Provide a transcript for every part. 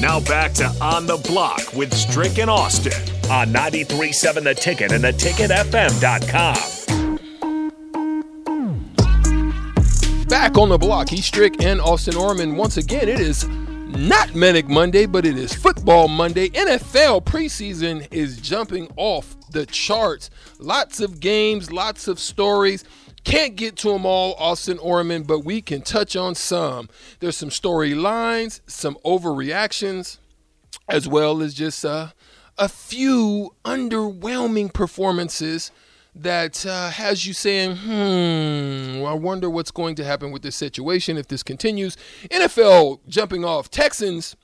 Now back to On the Block with Strick and Austin on 93.7 The Ticket and theticketfm.com. Back on the block, he's Strick and Austin Orman. Once again, it is not Manic Monday, but it is Football Monday. NFL preseason is jumping off the charts. Lots of games, lots of stories. Can't get to them all, Austin Orman, but we can touch on some. There's some storylines, some overreactions, as well as just uh, a few underwhelming performances that uh, has you saying, hmm, I wonder what's going to happen with this situation if this continues. NFL jumping off. Texans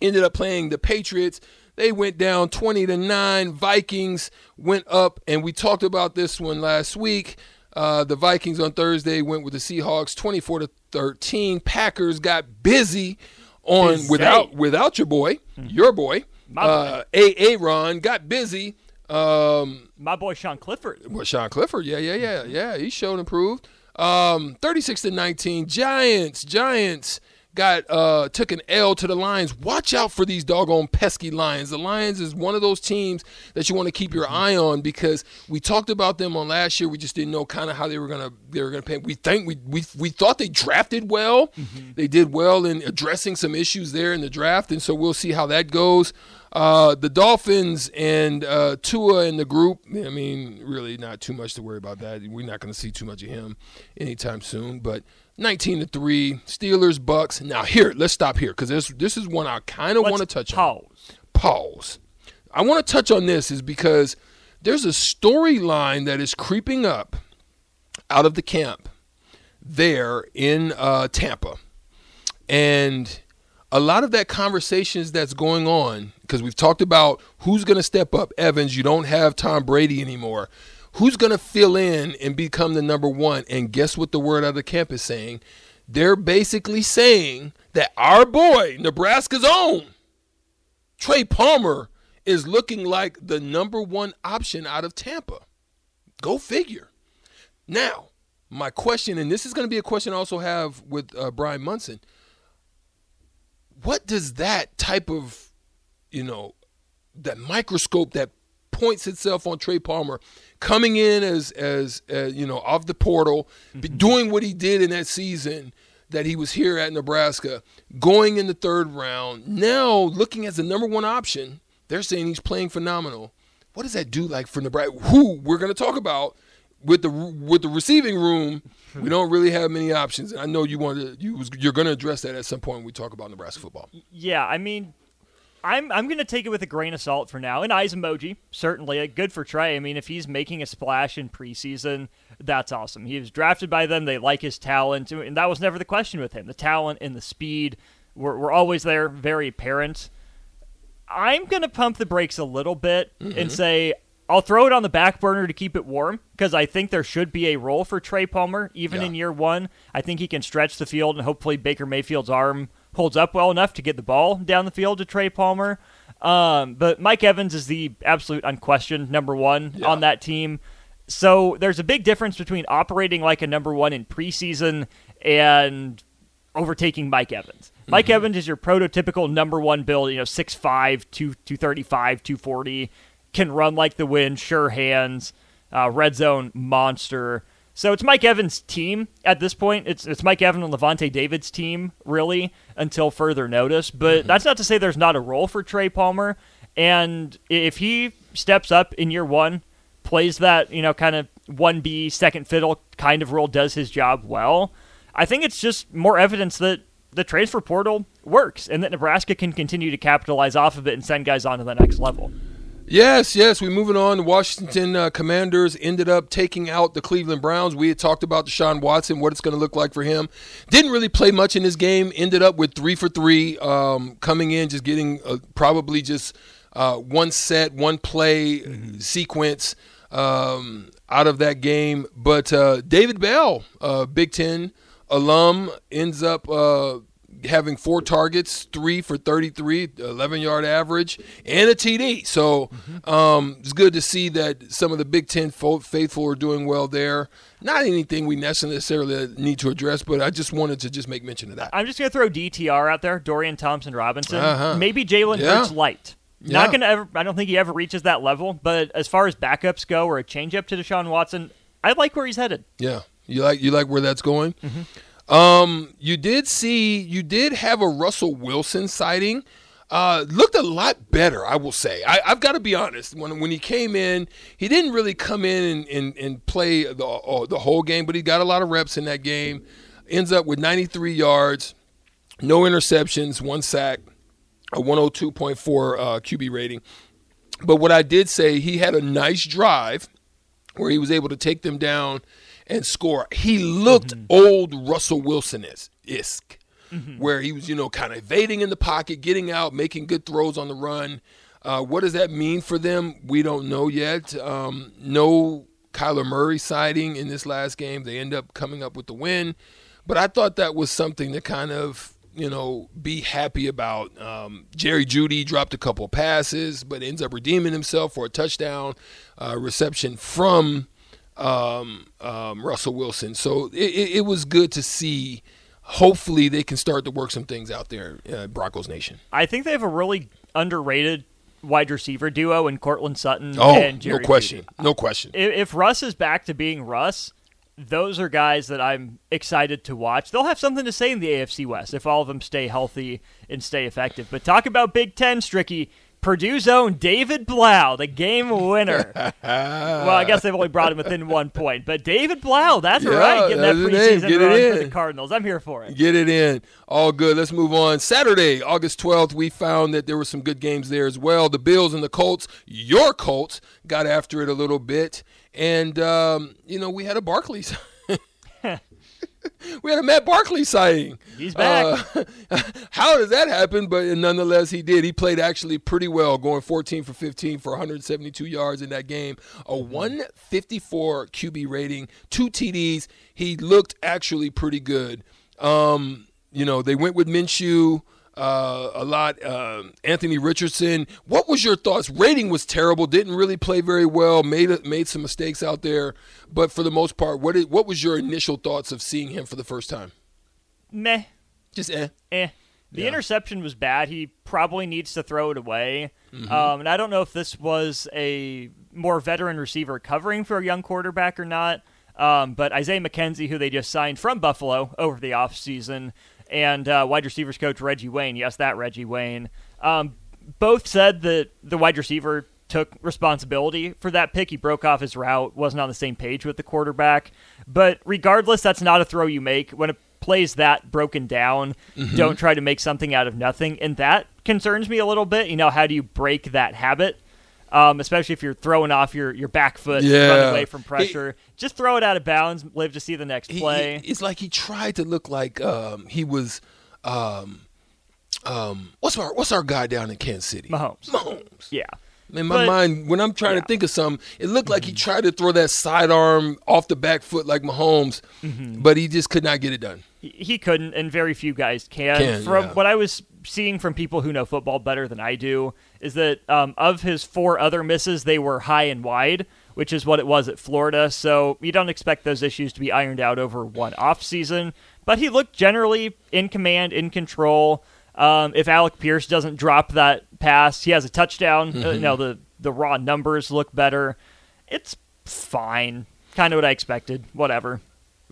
ended up playing the Patriots. They went down 20 to 9. Vikings went up, and we talked about this one last week. Uh, the Vikings on Thursday went with the Seahawks 24 to 13. Packers got busy on busy. without without your boy, mm-hmm. your boy, uh, A. Ron got busy um, My boy Sean Clifford. Well, Sean Clifford, yeah, yeah, yeah, yeah. He showed improved. Um, 36 to 19. Giants, Giants got uh took an L to the Lions. Watch out for these doggone pesky Lions. The Lions is one of those teams that you want to keep your mm-hmm. eye on because we talked about them on last year. We just didn't know kind of how they were gonna they were gonna pay. We think we we we thought they drafted well. Mm-hmm. They did well in addressing some issues there in the draft, and so we'll see how that goes. Uh, the Dolphins and uh, Tua in the group. I mean, really not too much to worry about that. We're not going to see too much of him anytime soon. But 19 to three, Steelers, Bucks. Now here, let's stop here because this this is one I kind of want to touch on. pause. on. Pause. I want to touch on this is because there's a storyline that is creeping up out of the camp there in uh, Tampa, and a lot of that conversations that's going on because we've talked about who's going to step up. Evans, you don't have Tom Brady anymore. Who's going to fill in and become the number one? And guess what the word out of the camp is saying? They're basically saying that our boy, Nebraska's own, Trey Palmer, is looking like the number one option out of Tampa. Go figure. Now, my question, and this is going to be a question I also have with uh, Brian Munson – what does that type of, you know, that microscope that points itself on Trey Palmer coming in as as, as you know off the portal, mm-hmm. doing what he did in that season that he was here at Nebraska, going in the third round. Now looking as the number one option, they're saying he's playing phenomenal. What does that do like for Nebraska? Who we're going to talk about with the with the receiving room, we don't really have many options. And I know you want to you was, you're going to address that at some point when we talk about Nebraska football. Yeah, I mean, I'm I'm going to take it with a grain of salt for now. An eyes emoji, certainly good for Trey. I mean, if he's making a splash in preseason, that's awesome. He was drafted by them. They like his talent, and that was never the question with him. The talent and the speed were, were always there, very apparent. I'm going to pump the brakes a little bit mm-hmm. and say I'll throw it on the back burner to keep it warm because I think there should be a role for Trey Palmer even yeah. in year one. I think he can stretch the field, and hopefully Baker Mayfield's arm holds up well enough to get the ball down the field to Trey Palmer. Um, but Mike Evans is the absolute unquestioned number one yeah. on that team. So there's a big difference between operating like a number one in preseason and overtaking Mike Evans. Mike mm-hmm. Evans is your prototypical number one build, you know, 6'5, 2, 235, 240 can run like the wind, sure hands, uh, red zone monster. So it's Mike Evans' team at this point. It's it's Mike Evans and Lavonte David's team, really, until further notice. But mm-hmm. that's not to say there's not a role for Trey Palmer. And if he steps up in year one, plays that, you know, kind of 1B, second fiddle kind of role, does his job well, I think it's just more evidence that the transfer portal works and that Nebraska can continue to capitalize off of it and send guys on to the next level. Yes, yes. We're moving on. The Washington uh, Commanders ended up taking out the Cleveland Browns. We had talked about Deshaun Watson, what it's going to look like for him. Didn't really play much in this game. Ended up with three for three, um, coming in, just getting uh, probably just uh, one set, one play mm-hmm. sequence um, out of that game. But uh, David Bell, uh, Big Ten alum, ends up uh, having four targets, three for 33, 11 yard average, and a TD. So um, it's good to see that some of the Big Ten faithful are doing well there. Not anything we necessarily need to address, but I just wanted to just make mention of that. I'm just going to throw DTR out there, Dorian Thompson Robinson. Uh-huh. Maybe Jalen yeah. Hurts light. Yeah. Not going to ever. I don't think he ever reaches that level. But as far as backups go, or a changeup to Deshaun Watson, I like where he's headed. Yeah, you like you like where that's going. Mm-hmm. Um, you did see you did have a Russell Wilson sighting. Uh, looked a lot better, I will say. I, have got to be honest. When when he came in, he didn't really come in and, and, and play the uh, the whole game, but he got a lot of reps in that game. Ends up with 93 yards, no interceptions, one sack, a 102.4 uh, QB rating. But what I did say, he had a nice drive where he was able to take them down and score. He looked mm-hmm. old Russell Wilson isk, mm-hmm. where he was, you know, kind of evading in the pocket, getting out, making good throws on the run. Uh, what does that mean for them? We don't know yet. Um, no Kyler Murray sighting in this last game. They end up coming up with the win. But I thought that was something to kind of, you know, be happy about. Um, Jerry Jeudy dropped a couple passes, but ends up redeeming himself for a touchdown uh, reception from um, um, Russell Wilson. So it, it, was good to see. Hopefully, they can start to work some things out there, uh, Broncos Nation. I think they have a really underrated wide receiver duo in Courtland Sutton oh, and Jerry no question, Jeudy. no question. If, if Russ is back to being Russ, those are guys that I'm excited to watch. They'll have something to say in the AFC West if all of them stay healthy and stay effective. But talk about Big Ten, Stricky. Purdue's own David Blough, the game winner. well, I guess they've only brought him within one point, but David Blough, that's yeah, right, getting that preseason Get run for the Cardinals. I'm here for it. Get it in. All good. Let's move on. Saturday, August 12th, we found that there were some good games there as well. The Bills and the Colts, your Colts, got after it a little bit. And, um, you know, we had a Barkley's. we had a Matt Barkley sighting. He's back. Uh, how does that happen? But nonetheless, he did. He played actually pretty well, going 14 for 15 for 172 yards in that game, a 154 QB rating, two TDs. He looked actually pretty good. Um, you know, they went with Minshew uh, a lot. Uh, Anthony Richardson. What was your thoughts? Rating was terrible. Didn't really play very well. Made made some mistakes out there, but for the most part, what did, what was your initial thoughts of seeing him for the first time? Meh. Just eh. Eh. The yeah. interception was bad. He probably needs to throw it away. Mm-hmm. Um, and I don't know if this was a more veteran receiver covering for a young quarterback or not. Um, but Isaiah McKenzie, who they just signed from Buffalo over the offseason, and uh, wide receivers coach Reggie Wayne. Yes, that Reggie Wayne. Um, both said that the wide receiver took responsibility for that pick. He broke off his route, wasn't on the same page with the quarterback. But regardless, that's not a throw you make. When a play's that broken down, mm-hmm. don't try to make something out of nothing. And that concerns me a little bit. You know, how do you break that habit? Um, especially if you're throwing off your, your back foot, yeah. running away from pressure. He, Just throw it out of bounds, live to see the next play. He, it's like he tried to look like um, he was. Um, um, what's our what's our guy down in Kansas City? Mahomes. Mahomes. Yeah. In my but, mind, when I'm trying yeah. to think of something, it looked like he tried to throw that sidearm off the back foot like Mahomes, mm-hmm. but he just could not get it done. He couldn't, and very few guys can. can from yeah. what I was seeing from people who know football better than I do, is that um, of his four other misses, they were high and wide, which is what it was at Florida. So you don't expect those issues to be ironed out over one off season. But he looked generally in command, in control. Um, if Alec Pierce doesn't drop that pass, he has a touchdown. Uh, mm-hmm. Uh, you the the raw numbers look better. It's fine, kind of what I expected. Whatever.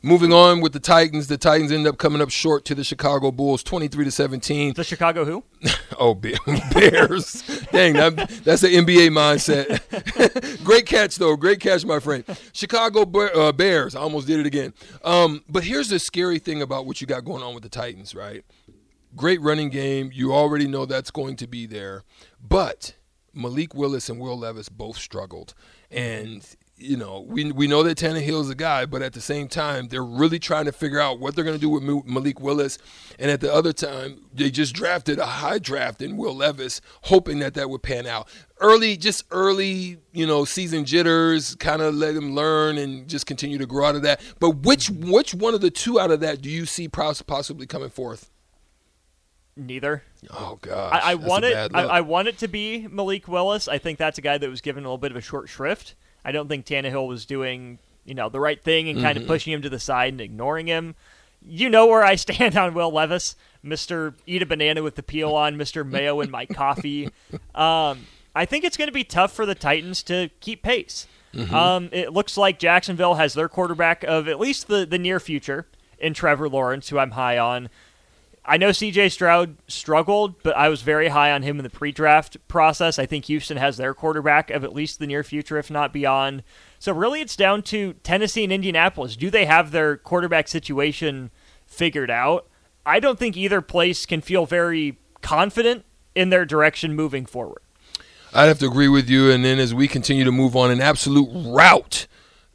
Moving on with the Titans, the Titans end up coming up short to the Chicago Bulls, twenty-three to seventeen. The Chicago who? oh, Bears! Dang, that, that's an NBA mindset. Great catch, though. Great catch, my friend. Chicago uh, Bears. I almost did it again. Um, but here's the scary thing about what you got going on with the Titans, right? Great running game. You already know that's going to be there, but Malik Willis and Will Levis both struggled, and you know, we we know that Tannehill is a guy, but at the same time, they're really trying to figure out what they're going to do with Malik Willis. And at the other time, they just drafted a high draft in Will Levis, hoping that that would pan out. Early, just early, you know, season jitters, kind of let him learn and just continue to grow out of that. But which which one of the two out of that do you see possibly coming forth? Neither. Oh god, I, I want it. I, I, want it to be Malik Willis. I think that's a guy that was given a little bit of a short shrift. I don't think Tannehill was doing you know the right thing and mm-hmm. kind of pushing him to the side and ignoring him. You know where I stand on Will Levis, Mister Eat a banana with the peel on, Mister Mayo in my coffee. Um, I think it's going to be tough for the Titans to keep pace. Mm-hmm. Um, it looks like Jacksonville has their quarterback of at least the, the near future in Trevor Lawrence, who I'm high on. I know CJ Stroud struggled, but I was very high on him in the pre draft process. I think Houston has their quarterback of at least the near future, if not beyond. So, really, it's down to Tennessee and Indianapolis. Do they have their quarterback situation figured out? I don't think either place can feel very confident in their direction moving forward. I'd have to agree with you. And then as we continue to move on, an absolute rout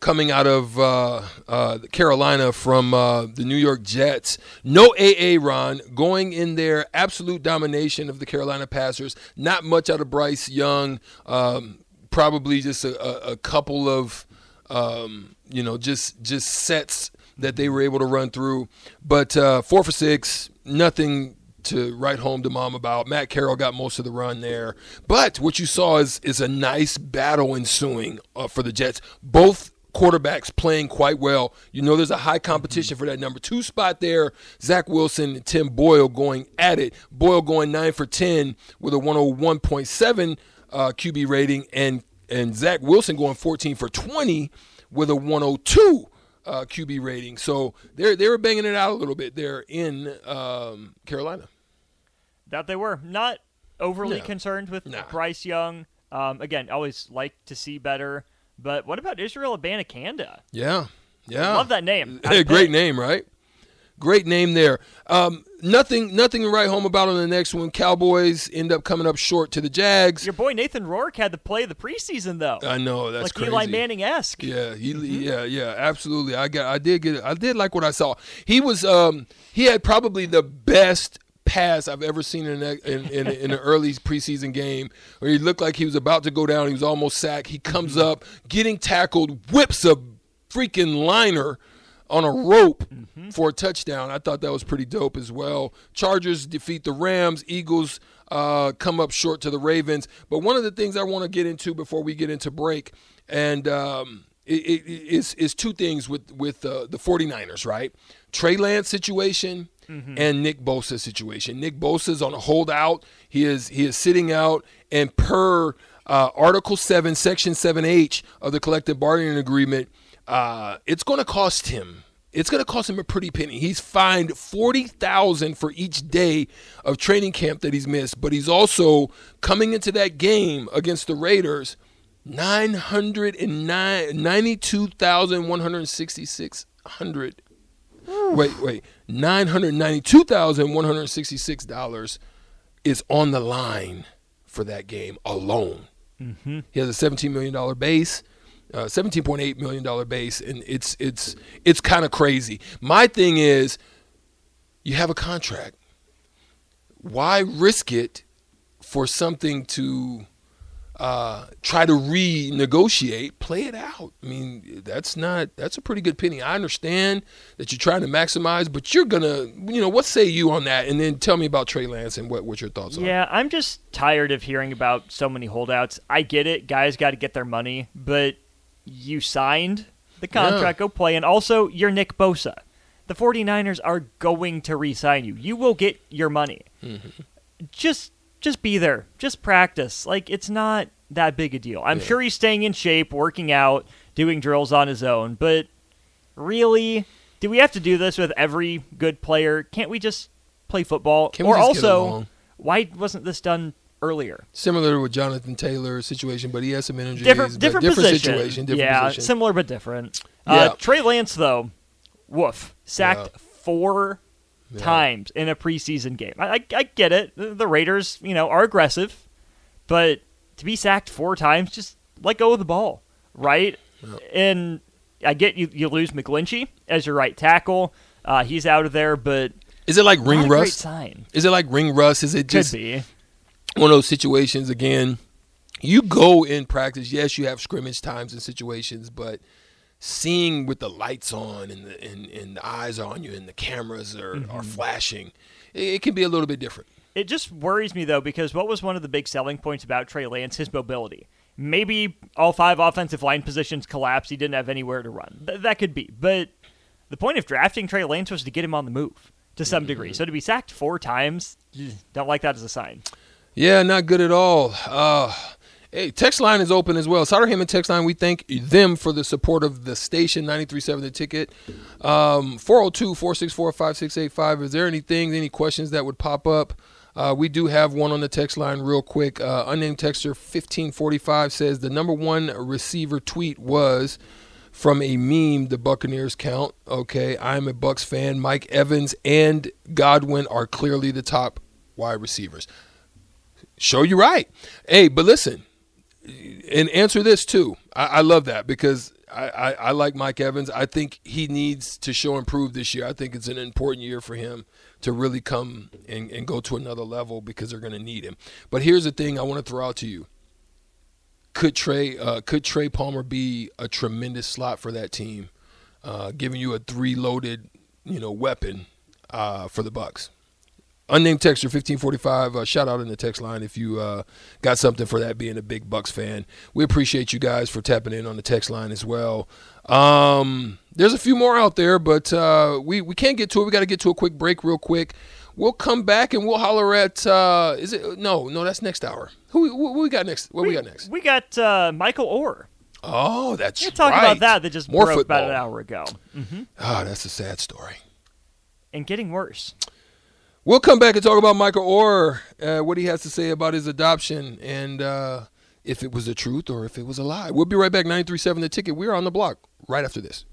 coming out of uh, uh, Carolina from uh, the New York Jets. No AA Ron going in there, absolute domination of the Carolina Passers. Not much out of Bryce Young. Um, probably just a, a couple of um, you know just just sets that they were able to run through. But uh, four for six, nothing to write home to mom about. Matt Corral got most of the run there, but what you saw is is a nice battle ensuing uh, for the Jets. Both quarterbacks playing quite well. You know, there's a high competition for that number two spot there. Zach Wilson and Tim Boyle going at it. Boyle going nine for ten with a 101.7 uh, QB rating, and and Zach Wilson going 14 for 20 with a 102 uh, QB rating. So they're they were banging it out a little bit there in um, Carolina. That they were not overly no. concerned with. Bryce Young. Um, again, always like to see better. But what about Israel Abanikanda? Yeah, yeah, I love that name. Great name, right? Great name there. Um, nothing, nothing to write home about on the next one. Cowboys end up coming up short to the Jags. Your boy Nathan Rourke had to play the preseason though. I know that's like crazy. Eli Manning esque. Yeah, he, mm-hmm. yeah, yeah, absolutely. I got, I did get, I did like what I saw. He was, um, he had probably the best pass I've ever seen in, a, in, in, in, an early preseason game where he looked like he was about to go down. He was almost sacked. He comes mm-hmm. up, getting tackled, whips a freaking liner on a rope mm-hmm. for a touchdown. I thought that was pretty dope as well. Chargers defeat the Rams. Eagles uh, come up short to the Ravens. But one of the things I want to get into before we get into break, and um, it, it, is, is two things with, with uh, the 49ers, right? Trey Lance situation mm-hmm. and Nick Bosa situation. Nick Bosa is on a holdout. He is, he is sitting out, and per uh, Article 7, Section 7H of the collective bargaining agreement – uh, it's going to cost him. It's going to cost him a pretty penny. He's fined forty thousand for each day of training camp that he's missed, but he's also coming into that game against the Raiders nine hundred and ninety-two thousand one hundred sixty-six hundred. Wait, wait, nine hundred ninety-two thousand one hundred sixty-six dollars is on the line for that game alone. Mm-hmm. He has a seventeen million dollar base uh, 17.8 million dollar base, and it's it's it's kind of crazy. My thing is, you have a contract. Why risk it for something to uh, try to renegotiate? Play it out. I mean, that's not that's a pretty good penny. I understand that you're trying to maximize, but you're gonna, you know, what say you on that? And then tell me about Trey Lance and what what your thoughts are. Yeah, I'm just tired of hearing about so many holdouts. I get it, guys got to get their money, but you signed the contract, yeah. go play. And also, you're Nick Bosa. The 49ers are going to re sign you. You will get your money. Mm-hmm. Just just be there. Just practice. Like it's not that big a deal. I'm yeah. sure he's staying in shape, working out, doing drills on his own, but really, do we have to do this with every good player? Can't we just play football? Can or also, why wasn't this done earlier. Similar with Jonathan Taylor's situation, but he has some energy. Different, different, different position. situation. Different yeah, position. similar but different. Uh. Trey Lance, though, woof, sacked yeah. four yeah. times in a preseason game. I, I, I, get it. The Raiders, you know, are aggressive, but to be sacked four times, just let go of the ball, right? And I get you. You lose McGlinchey as your right tackle. Uh, he's out of there, but is it like ring rust? Sign. Is it like ring rust? Is it just Could be one of those situations again. You go in practice. Yes, you have scrimmage times and situations, but seeing with the lights on and the and, and the eyes on you and the cameras are, mm-hmm. are flashing, it, it, can be a little bit different. It just worries me though because what was one of the big selling points about Trey Lance? His mobility. Maybe all five offensive line positions collapsed. He didn't have anywhere to run. Th- that could be, but the point of drafting Trey Lance was to get him on the move to some degree. So to be sacked four times, don't like that as a sign. Yeah, not good at all. Uh, hey, text line is open as well. Sutter Hammond text line, we thank them for the support of the station, 93.7 The Ticket. Um, 402-464-5685. Is there anything, any questions that would pop up? Uh, we do have one on the text line real quick. Uh, unnamed texter 1545 says the number one receiver tweet was from a meme the Buccaneers count. Okay, I'm a Bucks fan. Mike Evans and Godwin are clearly the top wide receivers. Show you right. Hey, but listen, and answer this too. I, I love that because I, I, I, like Mike Evans. I think he needs to show improve this year. I think it's an important year for him to really come and, and go to another level because they're going to need him. But here's the thing I want to throw out to you. Could Trey uh, could Trey Palmer be a tremendous slot for that team, uh, giving you a three loaded you know weapon uh, for the Bucks? Unnamed texter 1545. Uh, shout out in the text line if you uh, got something for that. Being a big Bucks fan, we appreciate you guys for tapping in on the text line as well. Um, there's a few more out there, but uh, we we can't get to it. We got to get to a quick break, real quick. We'll come back and we'll holler at. Uh, is it no no? That's next hour. Who, who we got next? What we, we got next? We got uh, Michael Oher Oh, that's We're talking right. about that that just More broke football. about an hour ago. Mm-hmm. Oh, that's a sad story. And getting worse. We'll come back and talk about Michael Oher, uh, what he has to say about his adoption, and uh, if it was the truth or if it was a lie. We'll be right back. 93.7 The Ticket. We're on the block right after this.